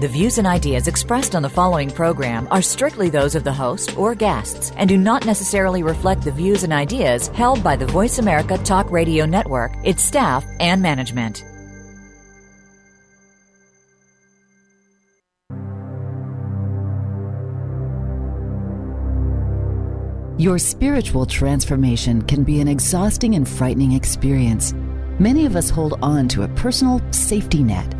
The views and ideas expressed on the following program are strictly those of the host or guests and do not necessarily reflect the views and ideas held by the Voice America Talk Radio Network, its staff, and management. Your spiritual transformation can be an exhausting and frightening experience. Many of us hold on to a personal safety net,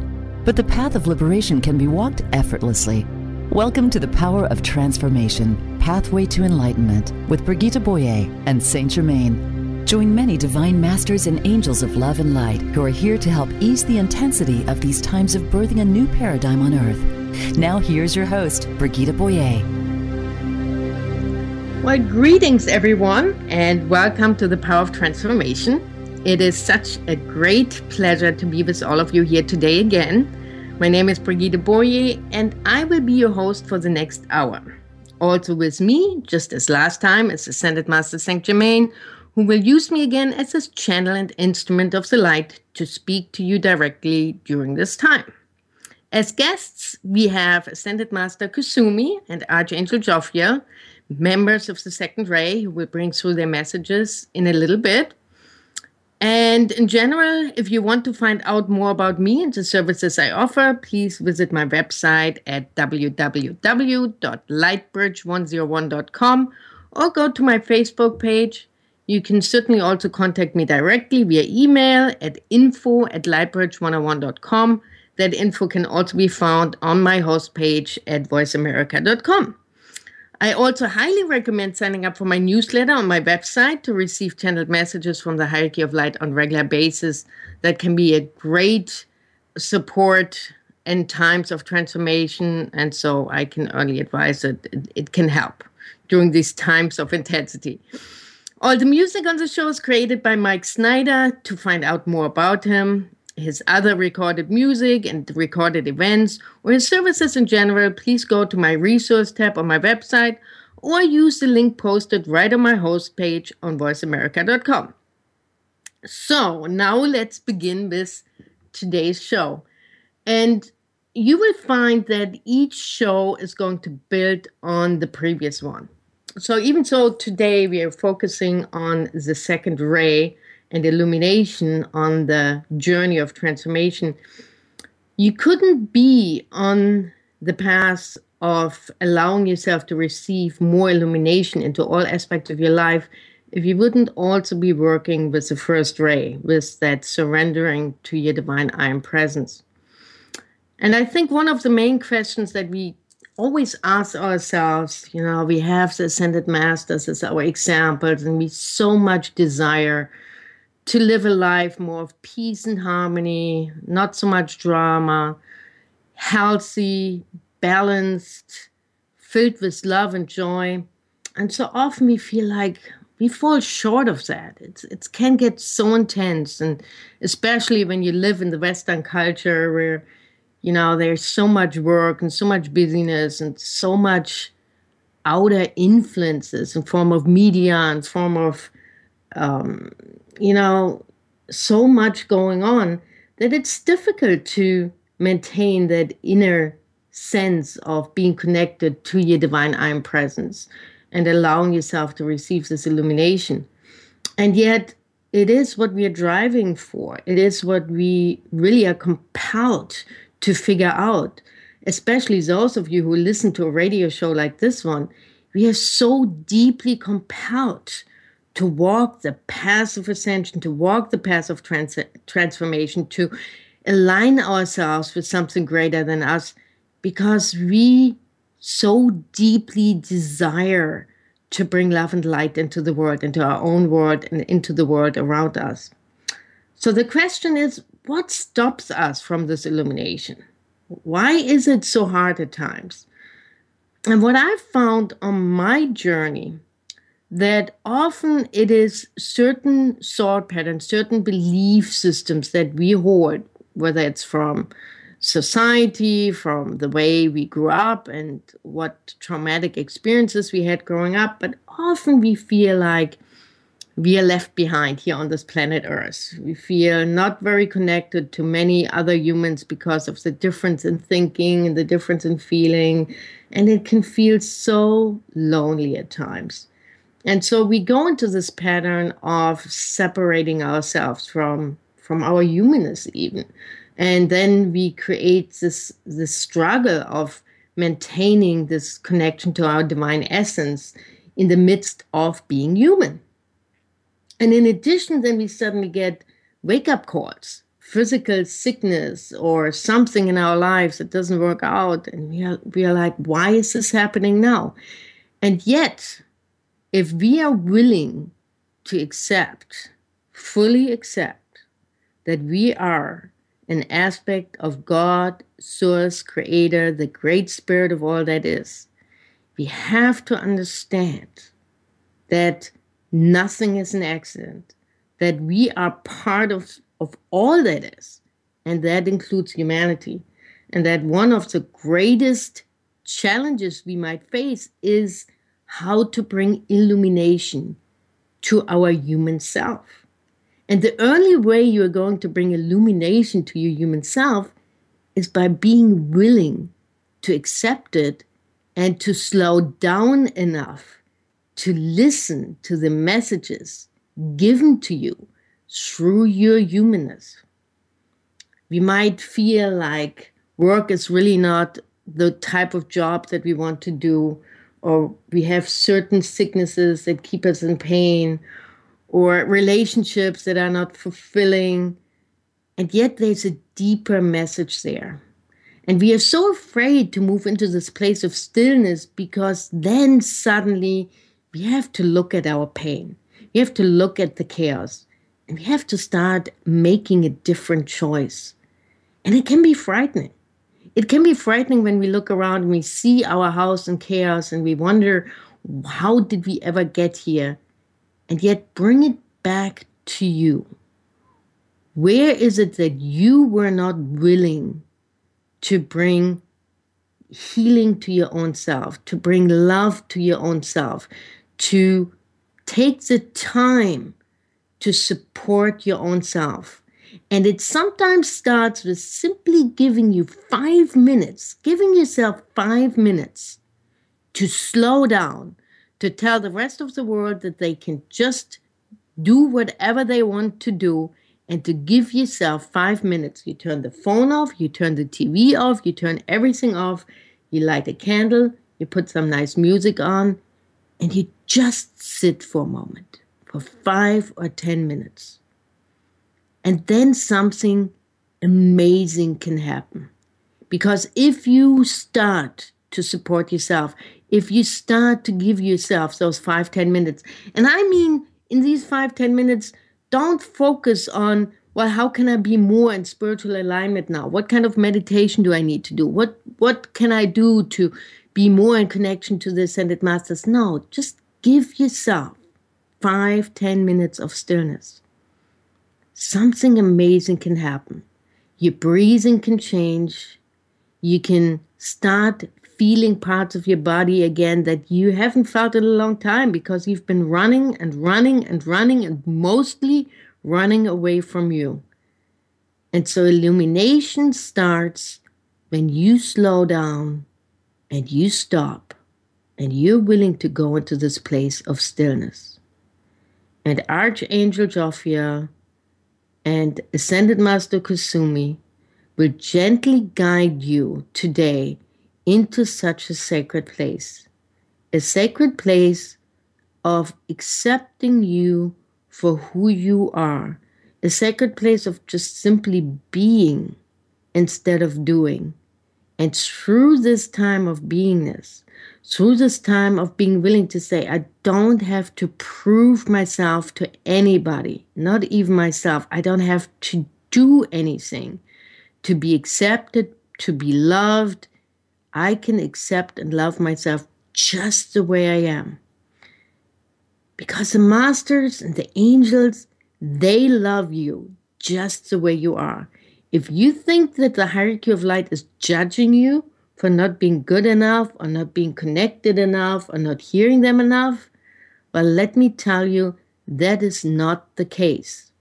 but the path of liberation can be walked effortlessly. Welcome to the Power of Transformation Pathway to Enlightenment with Brigitte Boyer and Saint Germain. Join many divine masters and angels of love and light who are here to help ease the intensity of these times of birthing a new paradigm on earth. Now, here's your host, Brigitte Boyer. Well, greetings, everyone, and welcome to the Power of Transformation. It is such a great pleasure to be with all of you here today again. My name is Brigitte Boyer, and I will be your host for the next hour. Also, with me, just as last time, is Ascended Master Saint Germain, who will use me again as his channel and instrument of the light to speak to you directly during this time. As guests, we have Ascended Master Kuthumi and Archangel Jophiel members of the second ray who will bring through their messages in a little bit. And in general, if you want to find out more about me and the services I offer, please visit my website at www.lightbridge101.com or go to my Facebook page. You can certainly also contact me directly via email at info at lightbridge101.com. That info can also be found on my host page at voiceamerica.com. I also highly recommend signing up for my newsletter on my website to receive channeled messages from the hierarchy of light on regular basis. That can be a great support in times of transformation, and so I can only advise that it, it can help during these times of intensity. All the music on the show is created by Mike Snyder. To find out more about him, his other recorded music and recorded events, or his services in general, please go to my resource tab on my website or use the link posted right on my host page on voiceamerica.com. So now let's begin with today's show. And you will find that each show is going to build on the previous one. So even so, today we are focusing on the second ray and illumination on the journey of transformation, you couldn't be on the path of allowing yourself to receive more illumination into all aspects of your life if you wouldn't also be working with the first ray, with that surrendering to your divine I am presence. And I think one of the main questions that we always ask ourselves, you know, we have the ascended masters as our examples, and we so much desire to live a life more of peace and harmony, not so much drama, healthy, balanced, filled with love and joy. And so often we feel like we fall short of that. It's, it can get so intense, and especially when you live in the Western culture where, you know, there's so much work and so much busyness and so much outer influences in form of media and form of um, you know, so much going on that it's difficult to maintain that inner sense of being connected to your divine I am presence and allowing yourself to receive this illumination. And yet, it is what we are driving for. It is what we really are compelled to figure out, especially those of you who listen to a radio show like this one. We are so deeply compelled to walk the path of ascension, to walk the path of trans- transformation, to align ourselves with something greater than us, because we so deeply desire to bring love and light into the world, into our own world, and into the world around us. So the question is what stops us from this illumination? Why is it so hard at times? And what I've found on my journey that often it is certain thought patterns, certain belief systems that we hold, whether it's from society, from the way we grew up, and what traumatic experiences we had growing up, but often we feel like we are left behind here on this planet Earth. We feel not very connected to many other humans because of the difference in thinking and the difference in feeling. And it can feel so lonely at times. And so we go into this pattern of separating ourselves from, from our humanness, even. And then we create this, this struggle of maintaining this connection to our divine essence in the midst of being human and in addition, then we suddenly get wake up calls, physical sickness or something in our lives that doesn't work out. And we are, we are like, why is this happening now? And yet, if we are willing to accept, fully accept, that we are an aspect of God, Source, Creator, the great spirit of all that is, we have to understand that nothing is an accident, that we are part of, of all that is, and that includes humanity. And that one of the greatest challenges we might face is how to bring illumination to our human self. And the only way you are going to bring illumination to your human self is by being willing to accept it and to slow down enough to listen to the messages given to you through your humanness. We might feel like work is really not the type of job that we want to do, or we have certain sicknesses that keep us in pain, or relationships that are not fulfilling. And yet there's a deeper message there. And we are so afraid to move into this place of stillness because then suddenly we have to look at our pain. We have to look at the chaos. And we have to start making a different choice. And it can be frightening. It can be frightening when we look around and we see our house in chaos and we wonder, how did we ever get here? And yet bring it back to you. Where is it that you were not willing to bring healing to your own self, to bring love to your own self, to take the time to support your own self. And it sometimes starts with simply giving you five minutes, giving yourself five minutes to slow down, to tell the rest of the world that they can just do whatever they want to do, and to give yourself five minutes. You turn the phone off, you turn the TV off, you turn everything off, you light a candle, you put some nice music on, and you just sit for a moment, for five or 10 minutes. And then something amazing can happen. Because if you start to support yourself, if you start to give yourself those five ten minutes, and I mean in these five ten minutes, don't focus on, well, how can I be more in spiritual alignment now? What kind of meditation do I need to do? What what can I do to be more in connection to the ascended masters? No, just Give yourself five, ten minutes of stillness. Something amazing can happen. Your breathing can change. You can start feeling parts of your body again that you haven't felt in a long time because you've been running and running and running and mostly running away from you. And so illumination starts when you slow down and you stop and you're willing to go into this place of stillness. And Archangel Jophiel and Ascended Master Kuthumi will gently guide you today into such a sacred place. A sacred place of accepting you for who you are. A sacred place of just simply being instead of doing. And through this time of beingness, through this time of being willing to say, I don't have to prove myself to anybody, not even myself. I don't have to do anything to be accepted, to be loved. I can accept and love myself just the way I am. Because the masters and the angels, they love you just the way you are. If you think that the hierarchy of light is judging you for not being good enough or not being connected enough or not hearing them enough, well, let me tell you, that is not the case.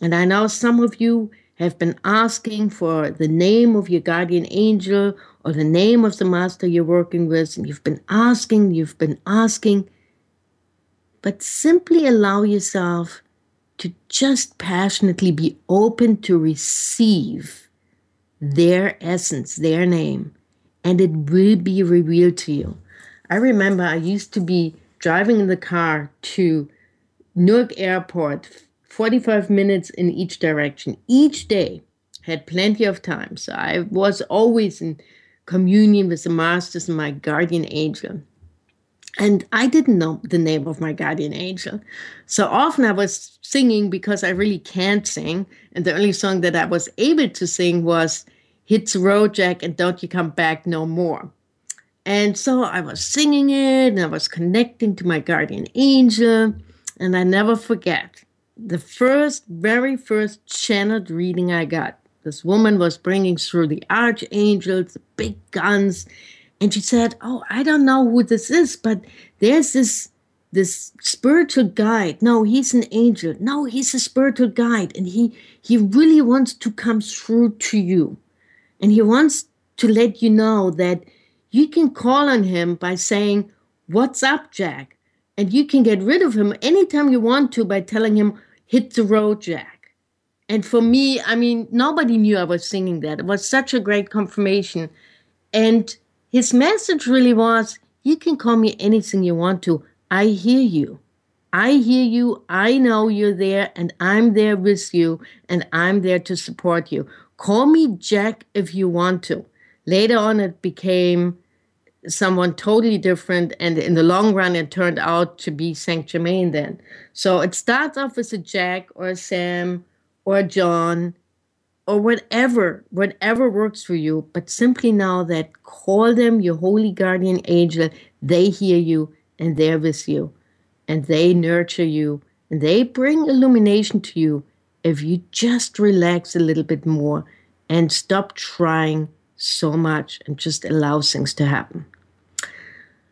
And I know some of you have been asking for the name of your guardian angel or the name of the master you're working with, and you've been asking, you've been asking, but simply allow yourself to just passionately be open to receive their essence, their name, and it will be revealed to you. I remember I used to be driving in the car to Newark Airport, 45 minutes in each direction, each day. Had plenty of time. So I was always in communion with the masters and my guardian angel. And I didn't know the name of my guardian angel. So often I was singing because I really can't sing. And the only song that I was able to sing was Hits Road Jack and Don't You Come Back No More. And so I was singing it and I was connecting to my guardian angel. And I never forget the first, very first channeled reading I got. This woman was bringing through the archangels, the big guns, and she said, "Oh, I don't know who this is, but there's this this spiritual guide. No, he's an angel. No, he's a spiritual guide, and he he really wants to come through to you, and he wants to let you know that you can call on him by saying, "What's up, Jack?" And you can get rid of him anytime you want to by telling him, "Hit the road, Jack." And for me, I mean, nobody knew I was singing that. It was such a great confirmation, and his message really was you can call me anything you want to. I hear you. I hear you. I know you're there, and I'm there with you, and I'm there to support you. Call me Jack if you want to. Later on, it became someone totally different, and in the long run, it turned out to be Saint Germain then. So it starts off as a Jack or a Sam or a John or whatever, whatever works for you, but simply now that call them your holy guardian angel. They hear you and they're with you and they nurture you and they bring illumination to you if you just relax a little bit more and stop trying so much and just allow things to happen.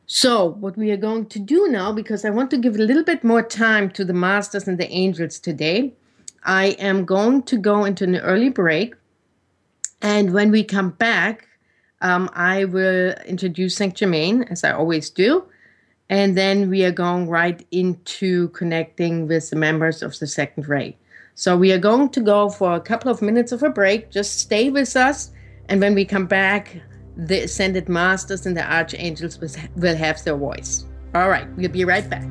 So, what we are going to do now, because I want to give a little bit more time to the masters and the angels today, I am going to go into an early break. And when we come back, um, I will introduce Saint Germain, as I always do. And then we are going right into connecting with the members of the second ray. So we are going to go for a couple of minutes of a break. Just stay with us. And when we come back, the ascended masters and the archangels will have their voice. All right, we'll be right back.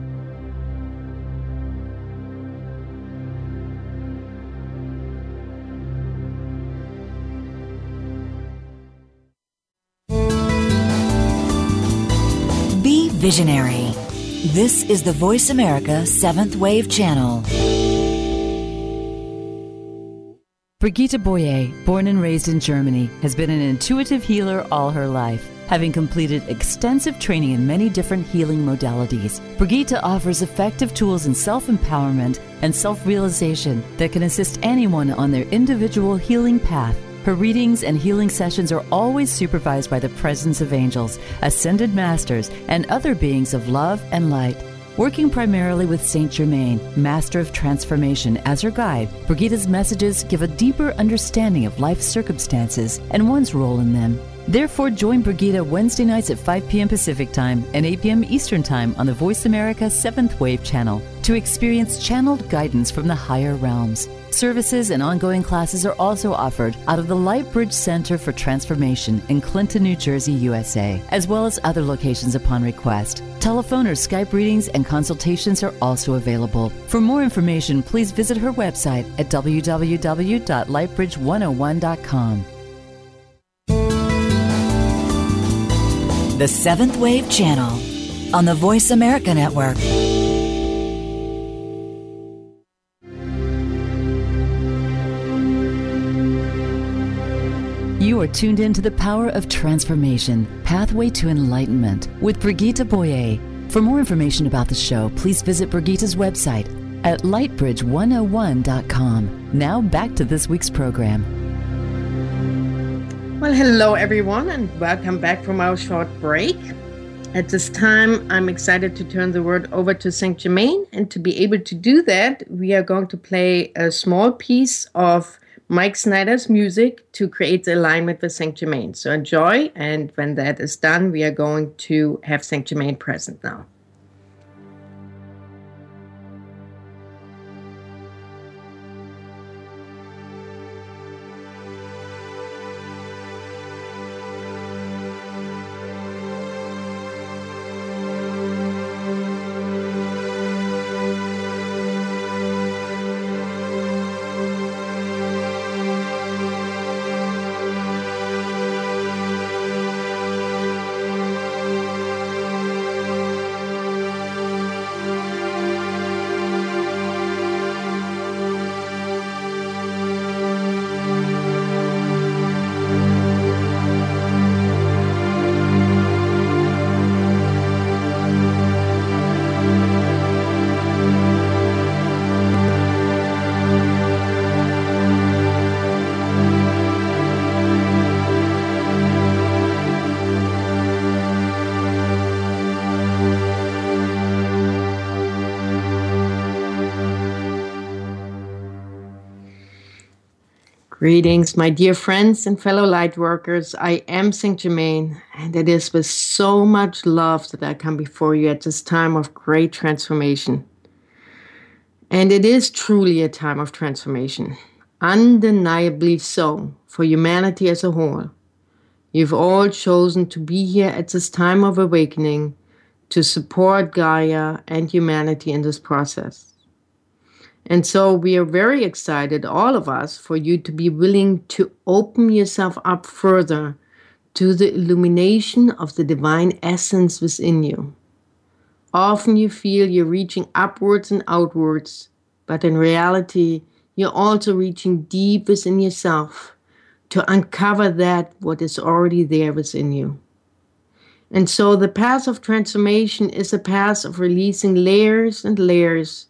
Be visionary. This is the Voice America Seventh Wave Channel. Brigitte Boyer, born and raised in Germany, has been an intuitive healer all her life. Having completed extensive training in many different healing modalities, Brigitte offers effective tools in self empowerment and self realization that can assist anyone on their individual healing path her readings and healing sessions are always supervised by the presence of angels, ascended masters, and other beings of love and light. Working primarily with Saint Germain, Master of Transformation, as her guide, Brigida's messages give a deeper understanding of life's circumstances and one's role in them. Therefore, join Brigida Wednesday nights at 5 p.m. Pacific Time and 8 p.m. Eastern Time on the Voice America 7th Wave channel to experience channeled guidance from the higher realms. Services and ongoing classes are also offered out of the Lightbridge Center for Transformation in Clinton, New Jersey, USA, as well as other locations upon request. Telephone or Skype readings and consultations are also available. For more information, please visit her website at www.lightbridge101.com. The Seventh Wave Channel on the Voice America Network. You are tuned in to the power of transformation, pathway to enlightenment with Brigitte Boyer. For more information about the show, please visit Brigitte's website at lightbridge101.com. Now back to this week's program. Well, hello everyone, and welcome back from our short break. At this time, I'm excited to turn the word over to Saint Germain, and to be able to do that, we are going to play a small piece of Mike Snyder's music to create the alignment with Saint Germain. So enjoy, and when that is done, we are going to have Saint Germain present now. Greetings, my dear friends and fellow light workers. I am Saint Germain, and it is with so much love that I come before you at this time of great transformation. And it is truly a time of transformation, undeniably so for humanity as a whole. You've all chosen to be here at this time of awakening to support Gaia and humanity in this process. And so we are very excited, all of us, for you to be willing to open yourself up further to the illumination of the divine essence within you. Often you feel you're reaching upwards and outwards, but in reality, you're also reaching deep within yourself to uncover that what is already there within you. And so the path of transformation is a path of releasing layers and layers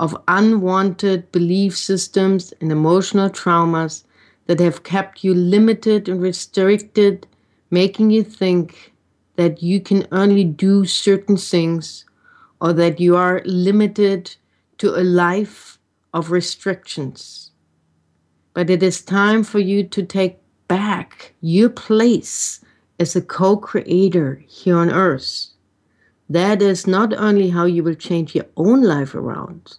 of unwanted belief systems and emotional traumas that have kept you limited and restricted, making you think that you can only do certain things or that you are limited to a life of restrictions. But it is time for you to take back your place as a co creator here on earth. That is not only how you will change your own life around,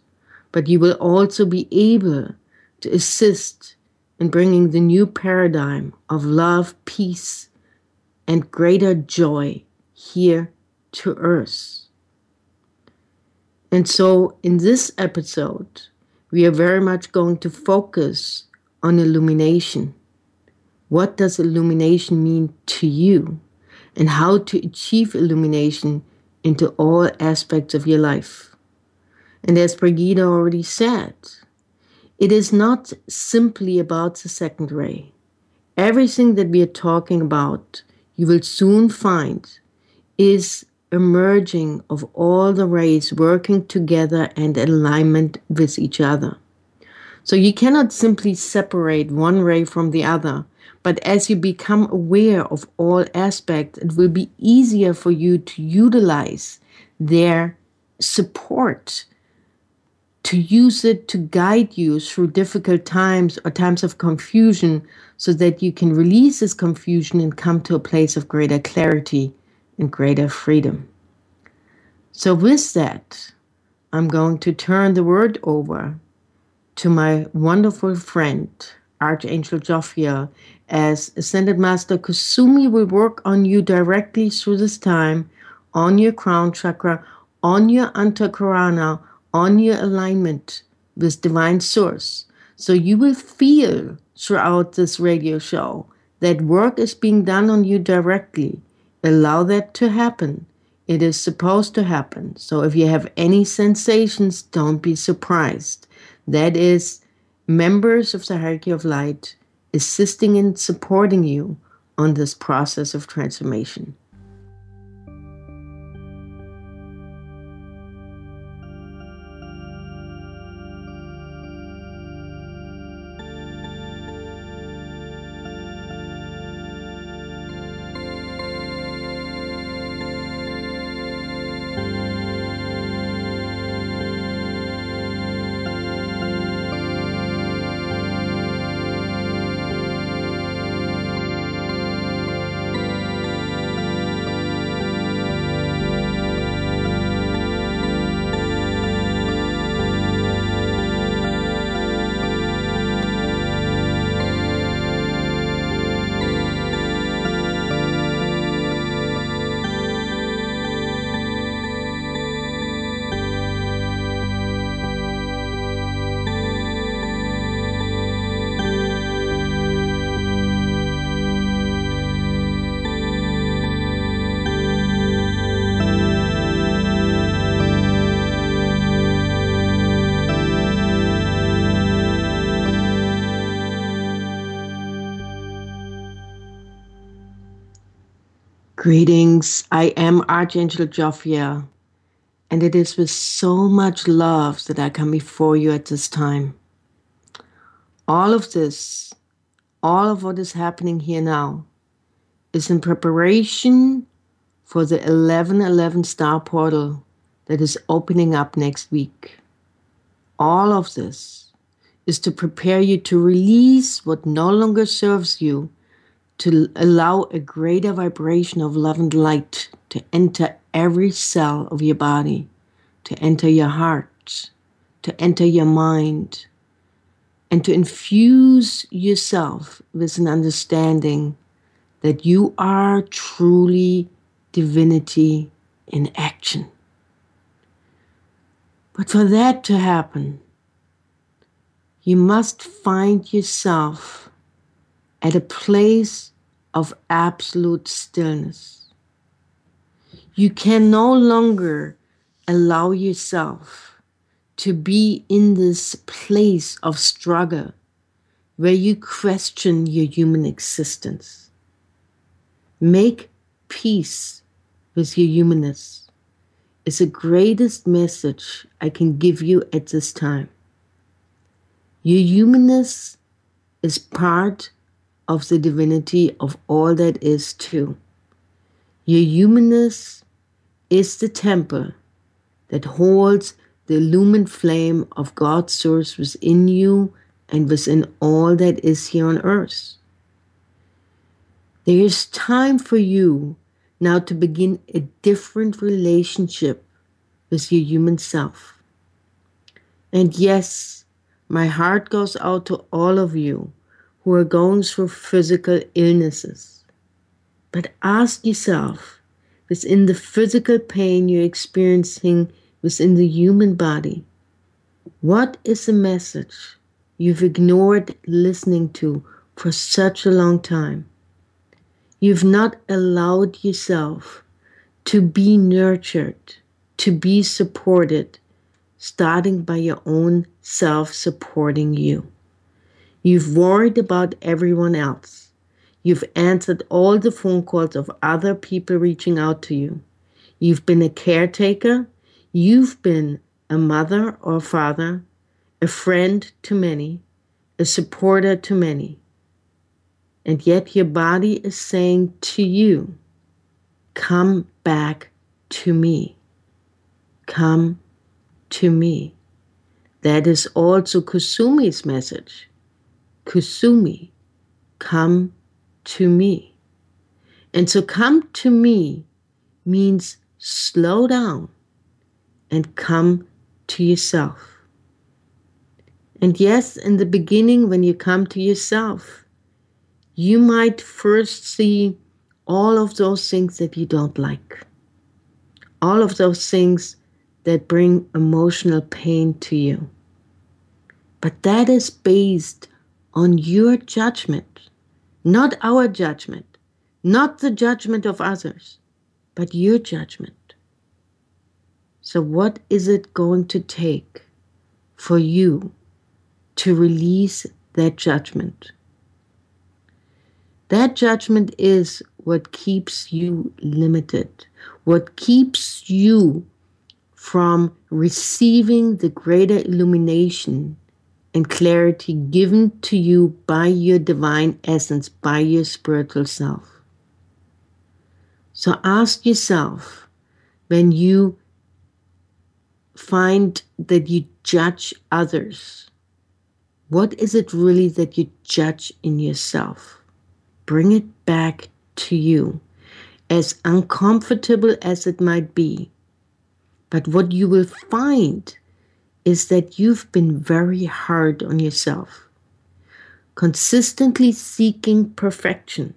but you will also be able to assist in bringing the new paradigm of love, peace, and greater joy here to earth. And so, in this episode, we are very much going to focus on illumination. What does illumination mean to you? And how to achieve illumination into all aspects of your life. And as Brigitte already said, it is not simply about the second ray. Everything that we are talking about, you will soon find, is emerging of all the rays working together and alignment with each other. So you cannot simply separate one ray from the other, but as you become aware of all aspects, it will be easier for you to utilize their support to use it to guide you through difficult times or times of confusion so that you can release this confusion and come to a place of greater clarity and greater freedom. So, with that, I'm going to turn the word over to my wonderful friend, Archangel Jophiel, as Ascended Master Kuthumi will work on you directly through this time on your crown chakra, on your Antahkarana on your alignment with divine source. So you will feel throughout this radio show that work is being done on you directly. Allow that to happen. It is supposed to happen. So if you have any sensations, don't be surprised. That is members of the hierarchy of light assisting and supporting you on this process of transformation. Greetings. I am Archangel Jophiel, and it is with so much love that I come before you at this time. All of this, all of what is happening here now, is in preparation for the 1111 star portal that is opening up next week. All of this is to prepare you to release what no longer serves you to allow a greater vibration of love and light to enter every cell of your body, to enter your heart, to enter your mind, and to infuse yourself with an understanding that you are truly divinity in action. But for that to happen, you must find yourself at a place of absolute stillness. You can no longer allow yourself to be in this place of struggle where you question your human existence. Make peace with your humanness is the greatest message I can give you at this time. Your humanness is part of the divinity of all that is too. Your humanness is the temple that holds the illumined flame of God's source within you and within all that is here on earth. There is time for you now to begin a different relationship with your human self. And yes, my heart goes out to all of you who are going through physical illnesses. But ask yourself within the physical pain you're experiencing within the human body, what is the message you've ignored listening to for such a long time? You've not allowed yourself to be nurtured, to be supported, starting by your own self supporting you. You've worried about everyone else. You've answered all the phone calls of other people reaching out to you. You've been a caretaker. You've been a mother or father, a friend to many, a supporter to many. And yet your body is saying to you, Come back to me. Come to me. That is also Kuthumi's message. Kuthumi, come to me. And so come to me means slow down and come to yourself. And yes, in the beginning, when you come to yourself, you might first see all of those things that you don't like, all of those things that bring emotional pain to you. But that is based on your judgment, not our judgment, not the judgment of others, but your judgment. So, what is it going to take for you to release that judgment? That judgment is what keeps you limited, what keeps you from receiving the greater illumination and clarity given to you by your divine essence, by your spiritual self. So ask yourself when you find that you judge others, what is it really that you judge in yourself? Bring it back to you, as uncomfortable as it might be. But what you will find is that you've been very hard on yourself, consistently seeking perfection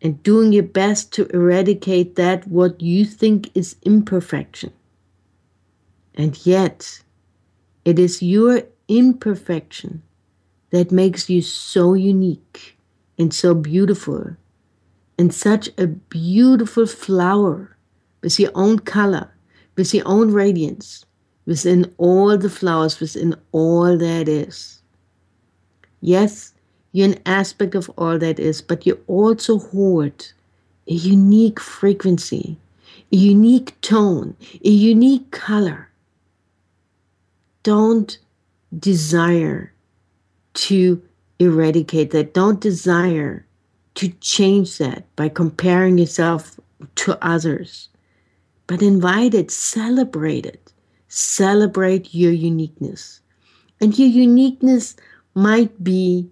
and doing your best to eradicate that what you think is imperfection. And yet, it is your imperfection that makes you so unique and so beautiful and such a beautiful flower with your own color, with your own radiance, within all the flowers, within all that is. Yes, you're an aspect of all that is, but you also hold a unique frequency, a unique tone, a unique color. Don't desire to eradicate that. Don't desire to change that by comparing yourself to others. But invite it, celebrate it, celebrate your uniqueness. And your uniqueness might be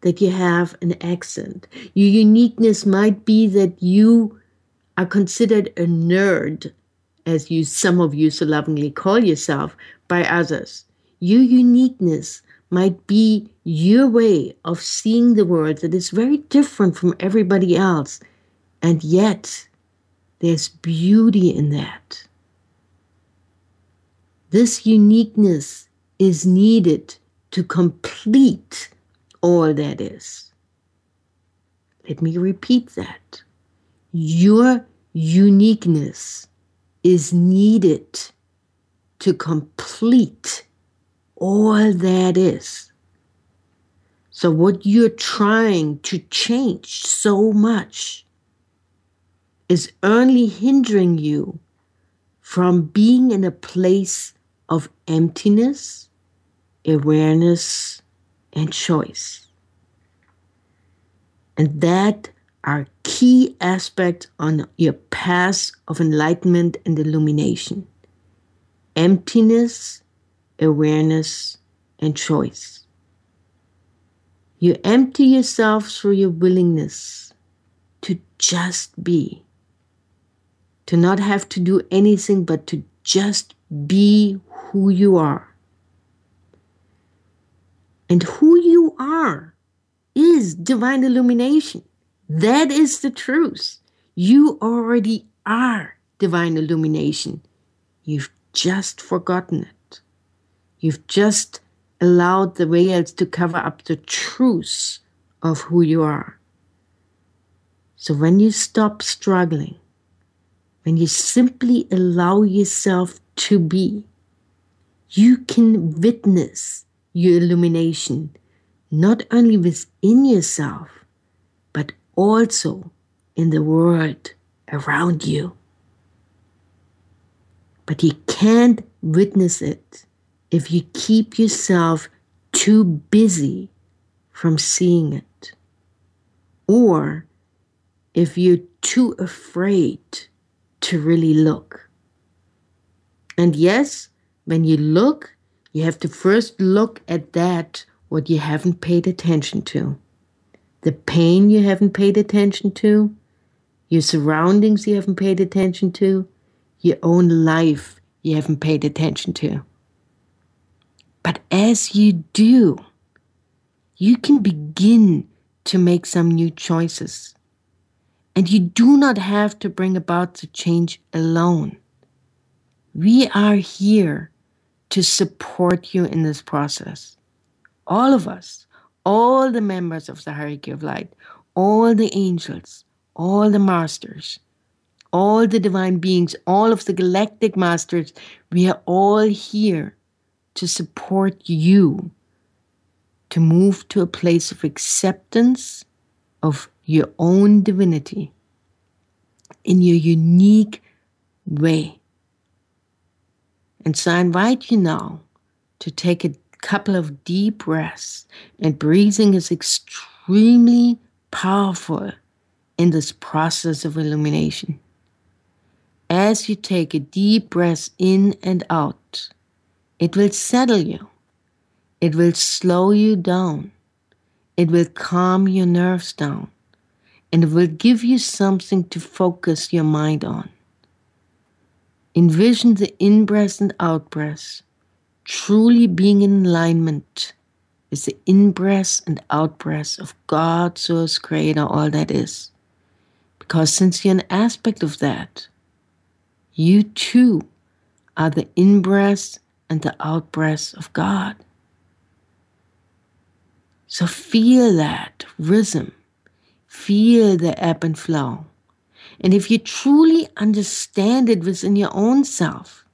that you have an accent. Your uniqueness might be that you are considered a nerd, as you some of you so lovingly call yourself, by others. Your uniqueness might be your way of seeing the world that is very different from everybody else. And yet, there's beauty in that. This uniqueness is needed to complete all that is. Let me repeat that. Your uniqueness is needed to complete all that is. So, what you're trying to change so much is only hindering you from being in a place of emptiness, awareness, and choice. And that are key aspects on your path of enlightenment and illumination emptiness, awareness, and choice. You empty yourself through your willingness to just be, to not have to do anything but to just be who you are. And who you are is divine illumination. That is the truth. You already are divine illumination. You've just forgotten it. You've just allowed the veils to cover up the truth of who you are. So when you stop struggling, when you simply allow yourself to be, you can witness your illumination, not only within yourself, but also in the world around you. But you can't witness it if you keep yourself too busy from seeing it, or if you're too afraid to really look. And yes, when you look, you have to first look at that what you haven't paid attention to. The pain you haven't paid attention to, your surroundings you haven't paid attention to, your own life you haven't paid attention to. But as you do, you can begin to make some new choices. And you do not have to bring about the change alone. We are here to support you in this process. All of us, all the members of the hierarchy of light, all the angels, all the masters, all the divine beings, all of the galactic masters, we are all here to support you to move to a place of acceptance of your own divinity in your unique way. And so I invite you now to take a couple of deep breaths. And breathing is extremely powerful in this process of illumination. As you take a deep breath in and out, it will settle you. It will slow you down. It will calm your nerves down. And it will give you something to focus your mind on. Envision the in breath and out breath, truly being in alignment with the in breath and out breath of God, Source, Creator, all that is. Because since you're an aspect of that, you too are the in breath and the out breath of God. So feel that rhythm, feel the ebb and flow. And if you truly understand it within your own self,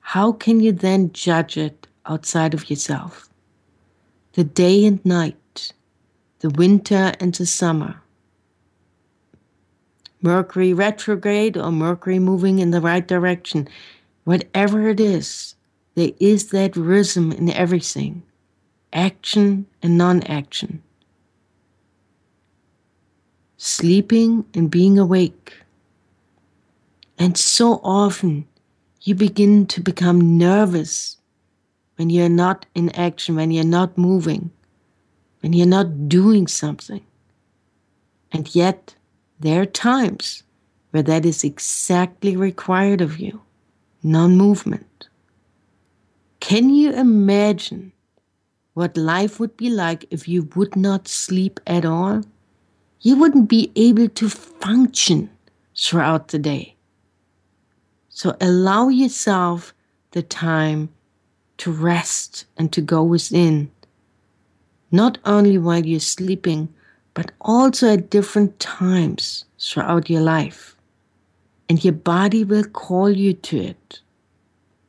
how can you then judge it outside of yourself? The day and night, the winter and the summer. Mercury retrograde or Mercury moving in the right direction, whatever it is, there is that rhythm in everything action and non action, sleeping and being awake. And so often you begin to become nervous when you're not in action, when you're not moving, when you're not doing something. And yet, there are times where that is exactly required of you non movement. Can you imagine what life would be like if you would not sleep at all? You wouldn't be able to function throughout the day. So allow yourself the time to rest and to go within, not only while you're sleeping, but also at different times throughout your life. And your body will call you to it.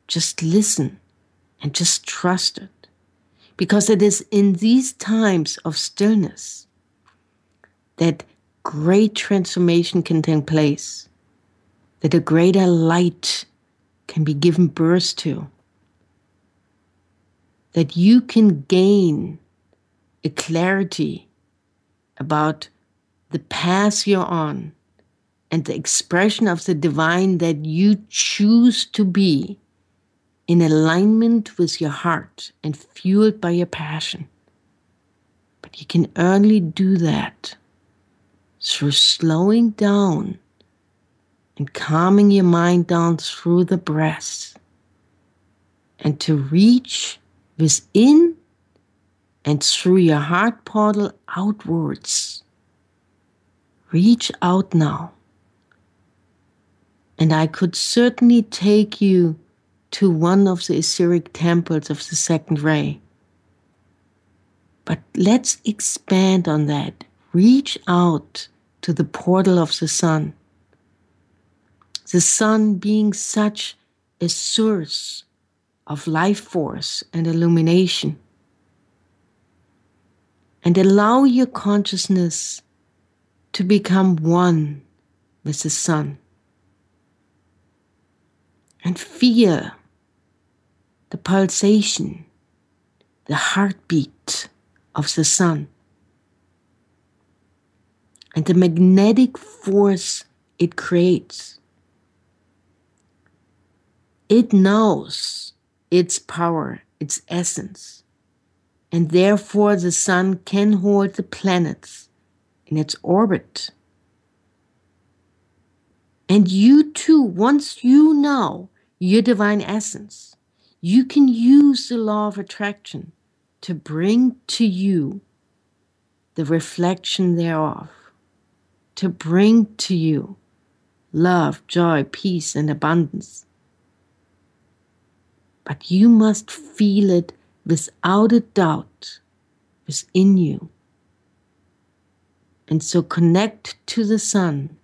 Just listen and just trust it. Because it is in these times of stillness that great transformation can take place, that a greater light can be given birth to, that you can gain a clarity about the path you're on and the expression of the divine that you choose to be in alignment with your heart and fueled by your passion. But you can only do that through slowing down and calming your mind down through the breath and to reach within and through your heart portal outwards. Reach out now. And I could certainly take you to one of the etheric temples of the second ray. But let's expand on that. Reach out to the portal of the sun. The sun being such a source of life force and illumination. And allow your consciousness to become one with the sun and feel the pulsation, the heartbeat of the sun, and the magnetic force it creates. It knows its power, its essence, and therefore the sun can hold the planets in its orbit. And you too, once you know your divine essence, you can use the law of attraction to bring to you the reflection thereof, to bring to you love, joy, peace, and abundance. But you must feel it without a doubt within you. And so connect to the sun,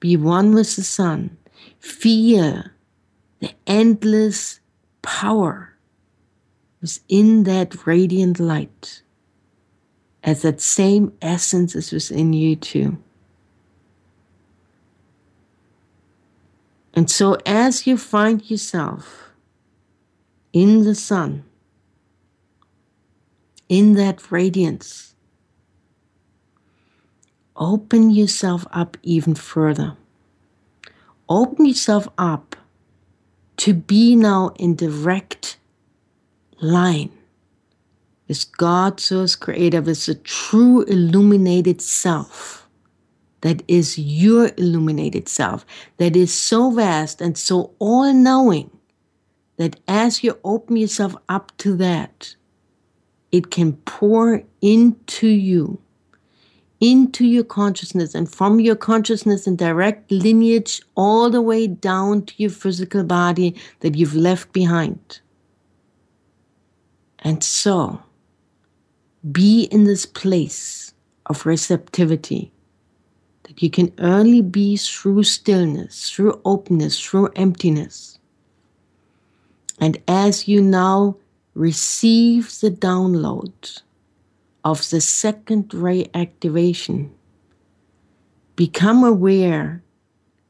be one with the sun, feel the endless power within that radiant light, as that same essence is within you too. And so, as you find yourself in the sun, in that radiance, open yourself up even further. Open yourself up to be now in direct line with God, Source Creator, with the true illuminated self that is your illuminated self, that is so vast and so all knowing that as you open yourself up to that, it can pour into you into your consciousness and from your consciousness in direct lineage all the way down to your physical body that you've left behind. And so, be in this place of receptivity you can only be through stillness, through openness, through emptiness. And as you now receive the download of the second ray activation. Become aware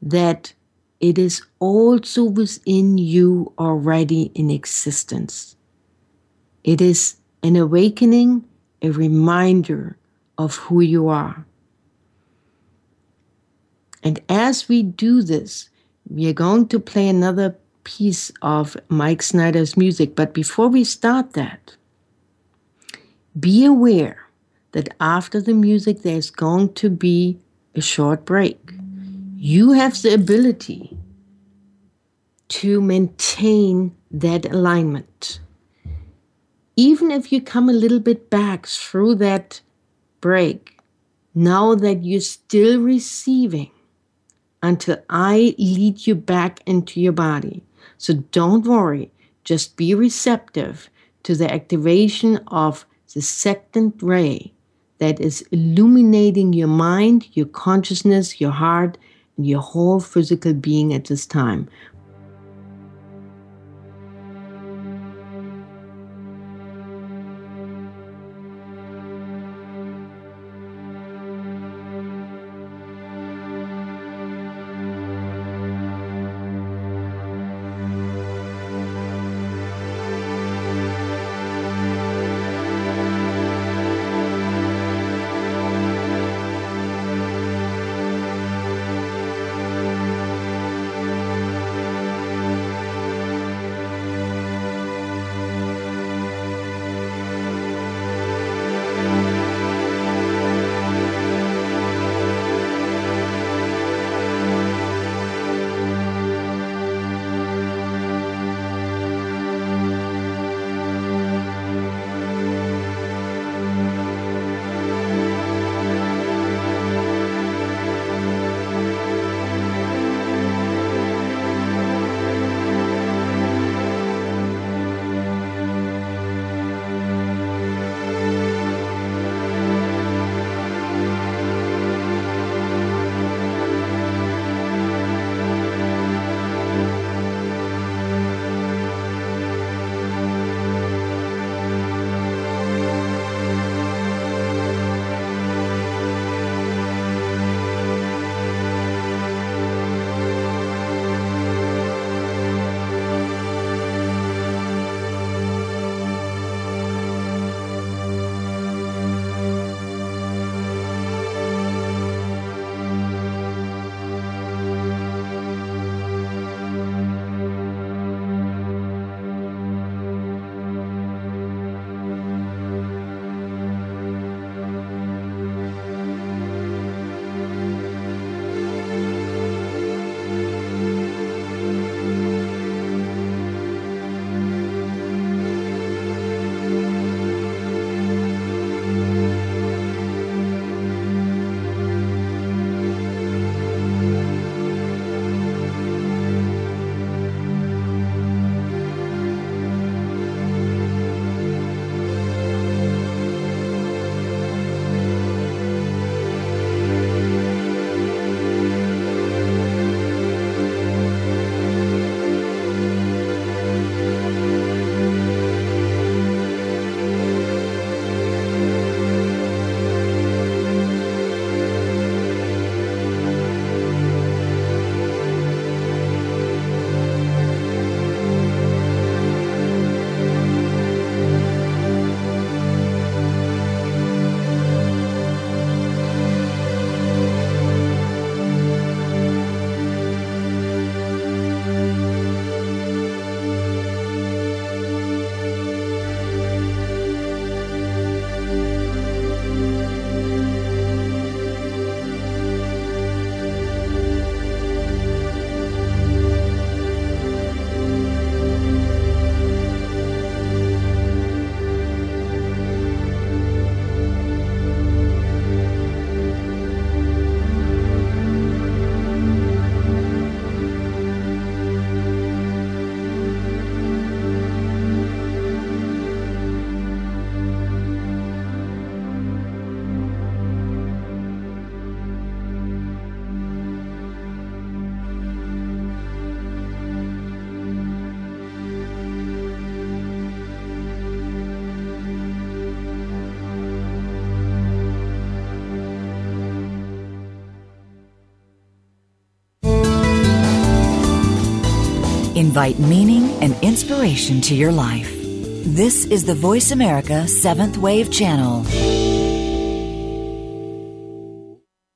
that it is also within you already in existence. It is an awakening, a reminder of who you are. And as we do this, we are going to play another piece of Mike Snyder's music. But before we start that, be aware that after the music, there's going to be a short break. You have the ability to maintain that alignment. Even if you come a little bit back through that break, know that you're still receiving until I lead you back into your body. So don't worry, just be receptive to the activation of the second ray that is illuminating your mind, your consciousness, your heart, and your whole physical being at this time. Invite meaning and inspiration to your life. This is the Voice America Seventh Wave Channel.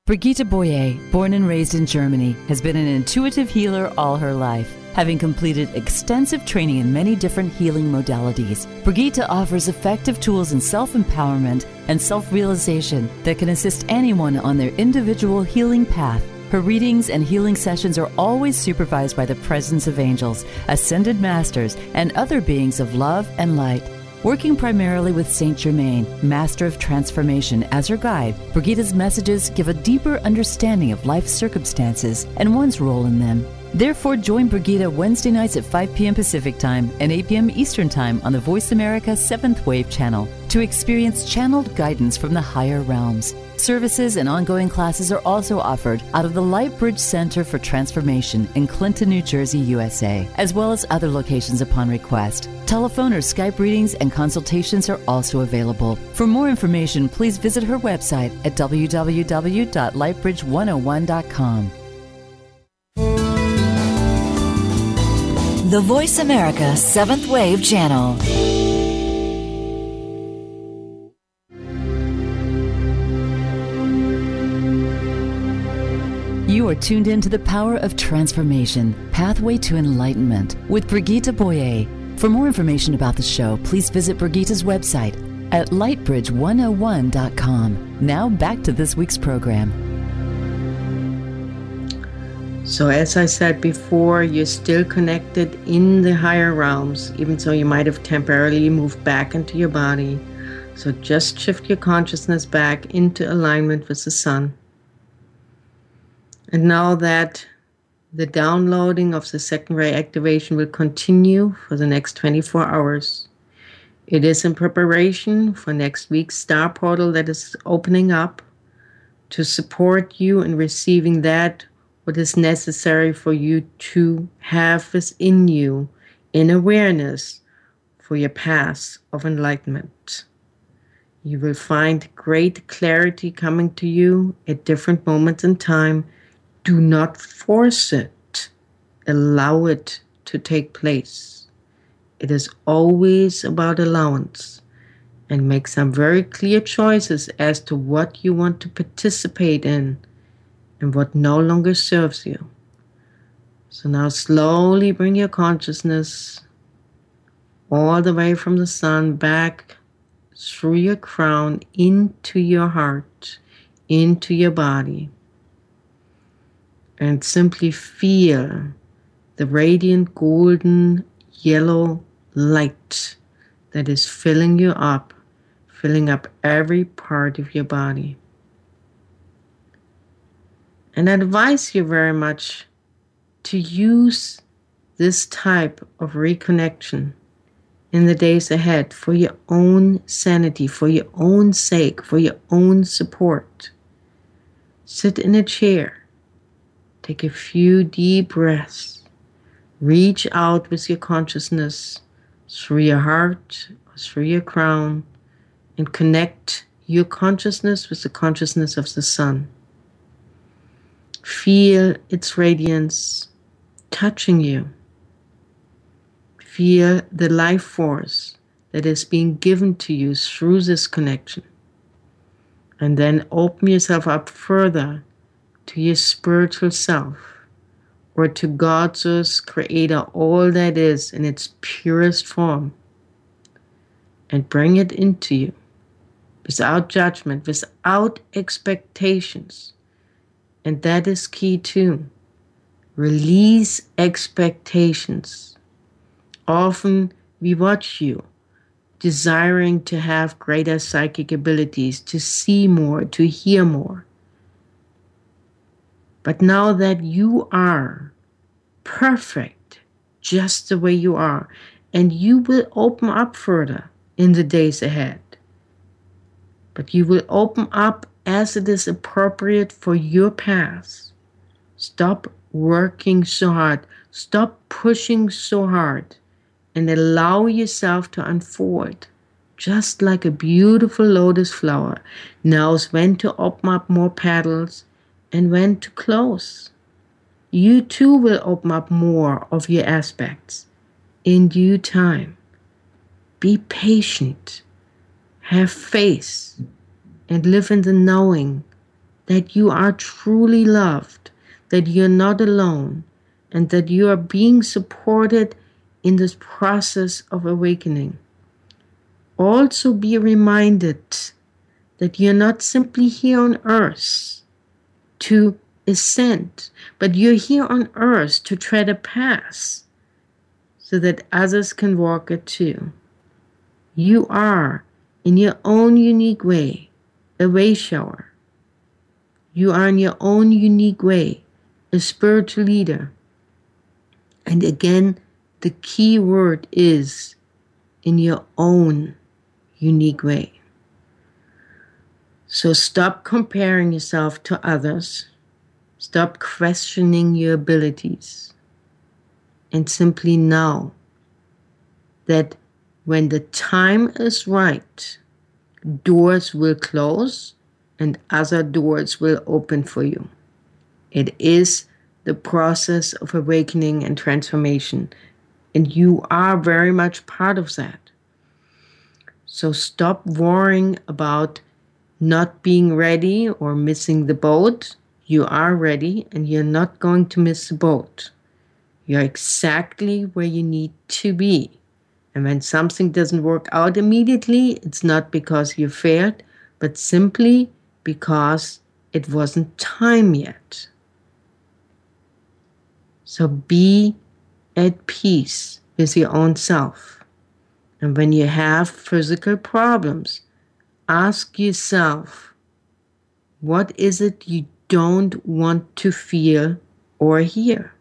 Brigitte Boyer, born and raised in Germany, has been an intuitive healer all her life. Having completed extensive training in many different healing modalities, Brigitte offers effective tools in self empowerment and self realization that can assist anyone on their individual healing path. Her readings and healing sessions are always supervised by the presence of angels, ascended masters, and other beings of love and light. Working primarily with Saint Germain, Master of Transformation, as her guide, Brigitte's messages give a deeper understanding of life's circumstances and one's role in them. Therefore, join Brigitte Wednesday nights at 5 p.m. Pacific Time and 8 p.m. Eastern Time on the Voice America 7th Wave channel to experience channeled guidance from the higher realms. Services and ongoing classes are also offered out of the Lightbridge Center for Transformation in Clinton, New Jersey, USA, as well as other locations upon request. Telephone or Skype readings and consultations are also available. For more information, please visit her website at www.lightbridge101.com. The Voice America Seventh Wave Channel. You are tuned in to the power of transformation, Pathway to Enlightenment with Brigitte Boyer. For more information about the show, please visit Brigitte's website at lightbridge101.com. Now back to this week's program. So, as I said before, you're still connected in the higher realms, even though you might have temporarily moved back into your body. So, just shift your consciousness back into alignment with the sun. And now that the downloading of the second ray activation will continue for the next 24 hours. It is in preparation for next week's star portal that is opening up to support you in receiving that what is necessary for you to have within you in awareness for your path of enlightenment. You will find great clarity coming to you at different moments in time do not force it, allow it to take place. It is always about allowance and make some very clear choices as to what you want to participate in and what no longer serves you. So now slowly bring your consciousness all the way from the sun back through your crown into your heart, into your body and simply feel the radiant golden yellow light that is filling you up, filling up every part of your body. And I advise you very much to use this type of reconnection in the days ahead for your own sanity, for your own sake, for your own support. Sit in a chair Take a few deep breaths. Reach out with your consciousness through your heart, through your crown, and connect your consciousness with the consciousness of the sun. Feel its radiance touching you. Feel the life force that is being given to you through this connection. And then open yourself up further to your spiritual self or to God's creator, all that is in its purest form, and bring it into you without judgment, without expectations. And that is key too. Release expectations. Often we watch you desiring to have greater psychic abilities, to see more, to hear more. But now that you are perfect just the way you are, and you will open up further in the days ahead. You will open up as it is appropriate for your path. Stop working so hard. Stop pushing so hard and allow yourself to unfold just like a beautiful lotus flower knows when to open up more petals and when to close. you too will open up more of your aspects in due time. Be patient, have faith, and live in the knowing that you are truly loved, that you're not alone, and that you are being supported in this process of awakening. Also, be reminded that you're not simply here on earth to ascend, but you're here on earth to tread a path so that others can walk it too. You are, in your own unique way, a way shower. You are, in your own unique way, a spiritual leader. And again, the key word is in your own unique way. So stop comparing yourself to others. Stop questioning your abilities. And simply know that when the time is right, doors will close and other doors will open for you. It is the process of awakening and transformation, and you are very much part of that. So stop worrying about not being ready or missing the boat. You are ready and you're not going to miss the boat. You're exactly where you need to be. And when something doesn't work out immediately, it's not because you failed, but simply because it wasn't time yet. So be at peace with your own self. And when you have physical problems, ask yourself what is it you don't want to feel or hear?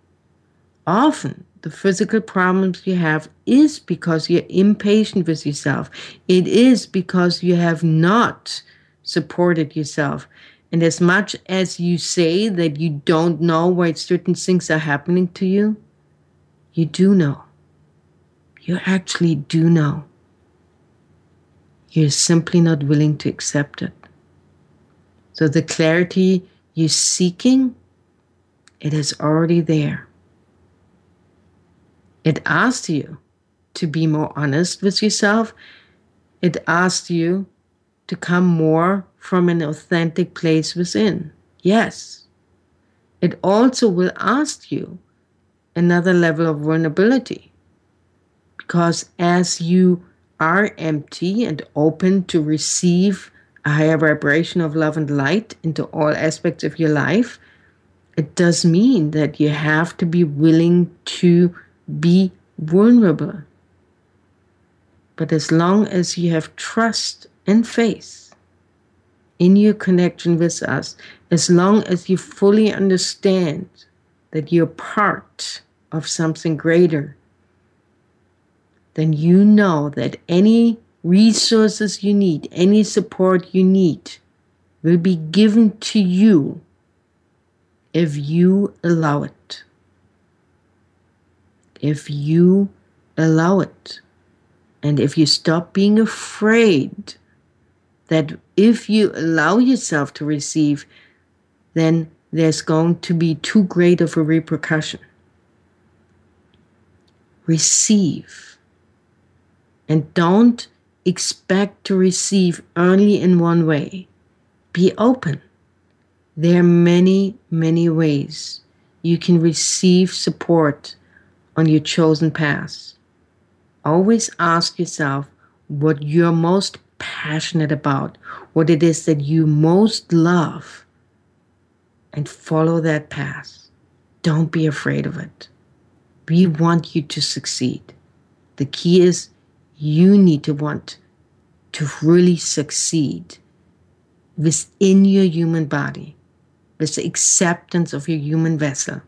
Often, the physical problems you have is because you're impatient with yourself. It is because you have not supported yourself. And as much as you say that you don't know why certain things are happening to you, you do know. You actually do know. You're simply not willing to accept it. So the clarity you're seeking, it is already there. It asks you to be more honest with yourself. It asks you to come more from an authentic place within. Yes. It also will ask you another level of vulnerability. Because as you are empty and open to receive a higher vibration of love and light into all aspects of your life, it does mean that you have to be willing to be vulnerable. But as long as you have trust and faith in your connection with us, as long as you fully understand that you're part of something greater then you know that any resources you need, any support you need, will be given to you if you allow it. If you allow it. And if you stop being afraid that if you allow yourself to receive, then there's going to be too great of a repercussion. Receive and don't expect to receive only in one way. Be open. There are many, many ways you can receive support on your chosen path. Always ask yourself what you're most passionate about, what it is that you most love, and follow that path. Don't be afraid of it. We want you to succeed. The key is you need to want to really succeed within your human body, with the acceptance of your human vessel.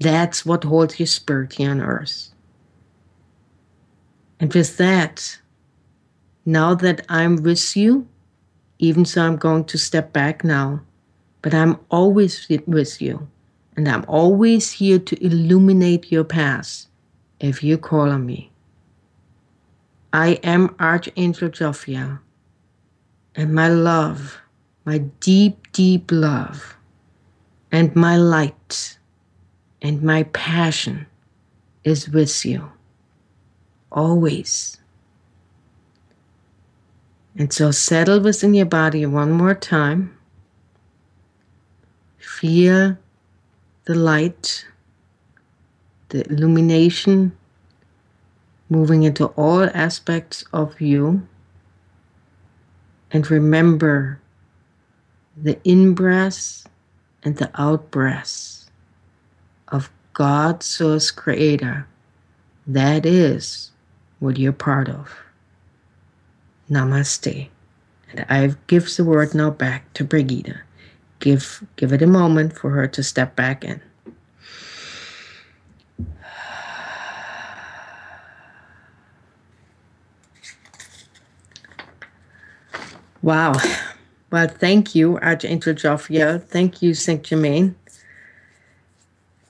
That's what holds your spirit here on earth. And with that, now that I'm with you, even so I'm going to step back now, but I'm always with you. And I'm always here to illuminate your path if you call on me. I am Archangel Jophiel, and my love, my deep, deep love, and my light and my passion is with you. Always. And so settle within your body one more time. Feel the light, the illumination moving into all aspects of you. And remember the in breaths and the out breaths of God, Source Creator. That is what you're part of. Namaste. And I give the word now back to Brigitte. Give give it a moment for her to step back in. Wow. Well, thank you, Archangel Jophiel. Thank you, Saint Germain.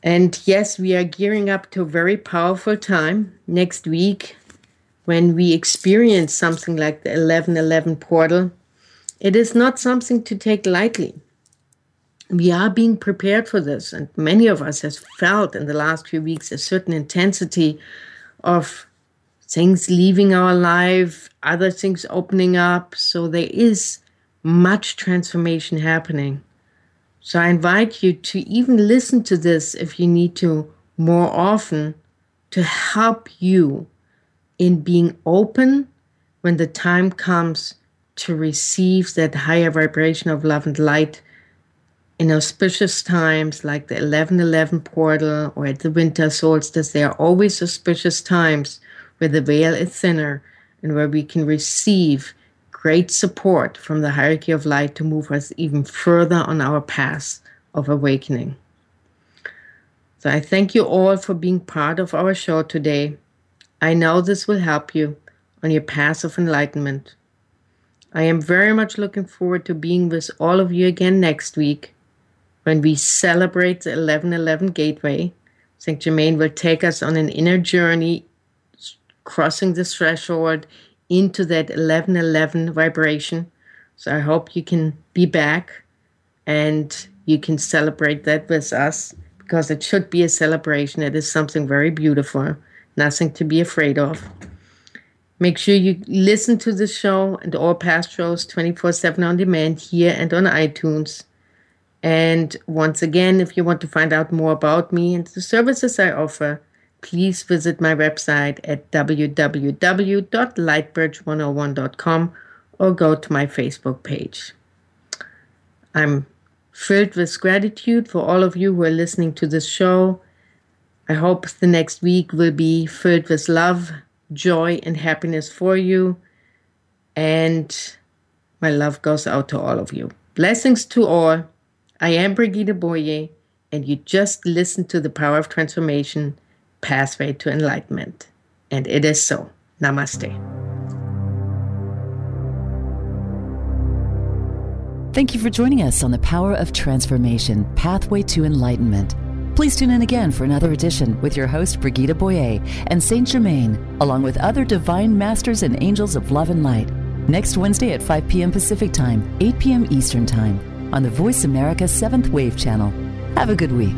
And yes, we are gearing up to a very powerful time next week when we experience something like the 1111 portal. It is not something to take lightly. We are being prepared for this, and many of us have felt in the last few weeks a certain intensity of things leaving our life, other things opening up. So there is much transformation happening. So I invite you to even listen to this if you need to more often to help you in being open when the time comes to receive that higher vibration of love and light in auspicious times like the 1111 portal or at the winter solstice. There are always auspicious times where the veil is thinner and where we can receive great support from the hierarchy of light to move us even further on our path of awakening. So I thank you all for being part of our show today. I know this will help you on your path of enlightenment. I am very much looking forward to being with all of you again next week when we celebrate the 1111 Gateway. St. Germain will take us on an inner journey crossing the threshold into that 1111 vibration. So I hope you can be back and you can celebrate that with us because it should be a celebration. It is something very beautiful, nothing to be afraid of. Make sure you listen to the show and all past shows 24 7 on demand here and on iTunes. And once again, if you want to find out more about me and the services I offer, please visit my website at www.lightbridge101.com or go to my Facebook page. I'm filled with gratitude for all of you who are listening to this show. I hope the next week will be filled with love, joy, and happiness for you. And my love goes out to all of you. Blessings to all. I am Brigitte Boyer, and you just listened to the power of transformation pathway to enlightenment. And it is so. Namaste. Thank you for joining us on the Power of Transformation Pathway to Enlightenment. Please tune in again for another edition with your host, Brigitte Boyer and Saint Germain, along with other divine masters and angels of love and light, next Wednesday at 5 p.m. Pacific Time, 8 p.m. Eastern Time, on the Voice America 7th Wave Channel. Have a good week.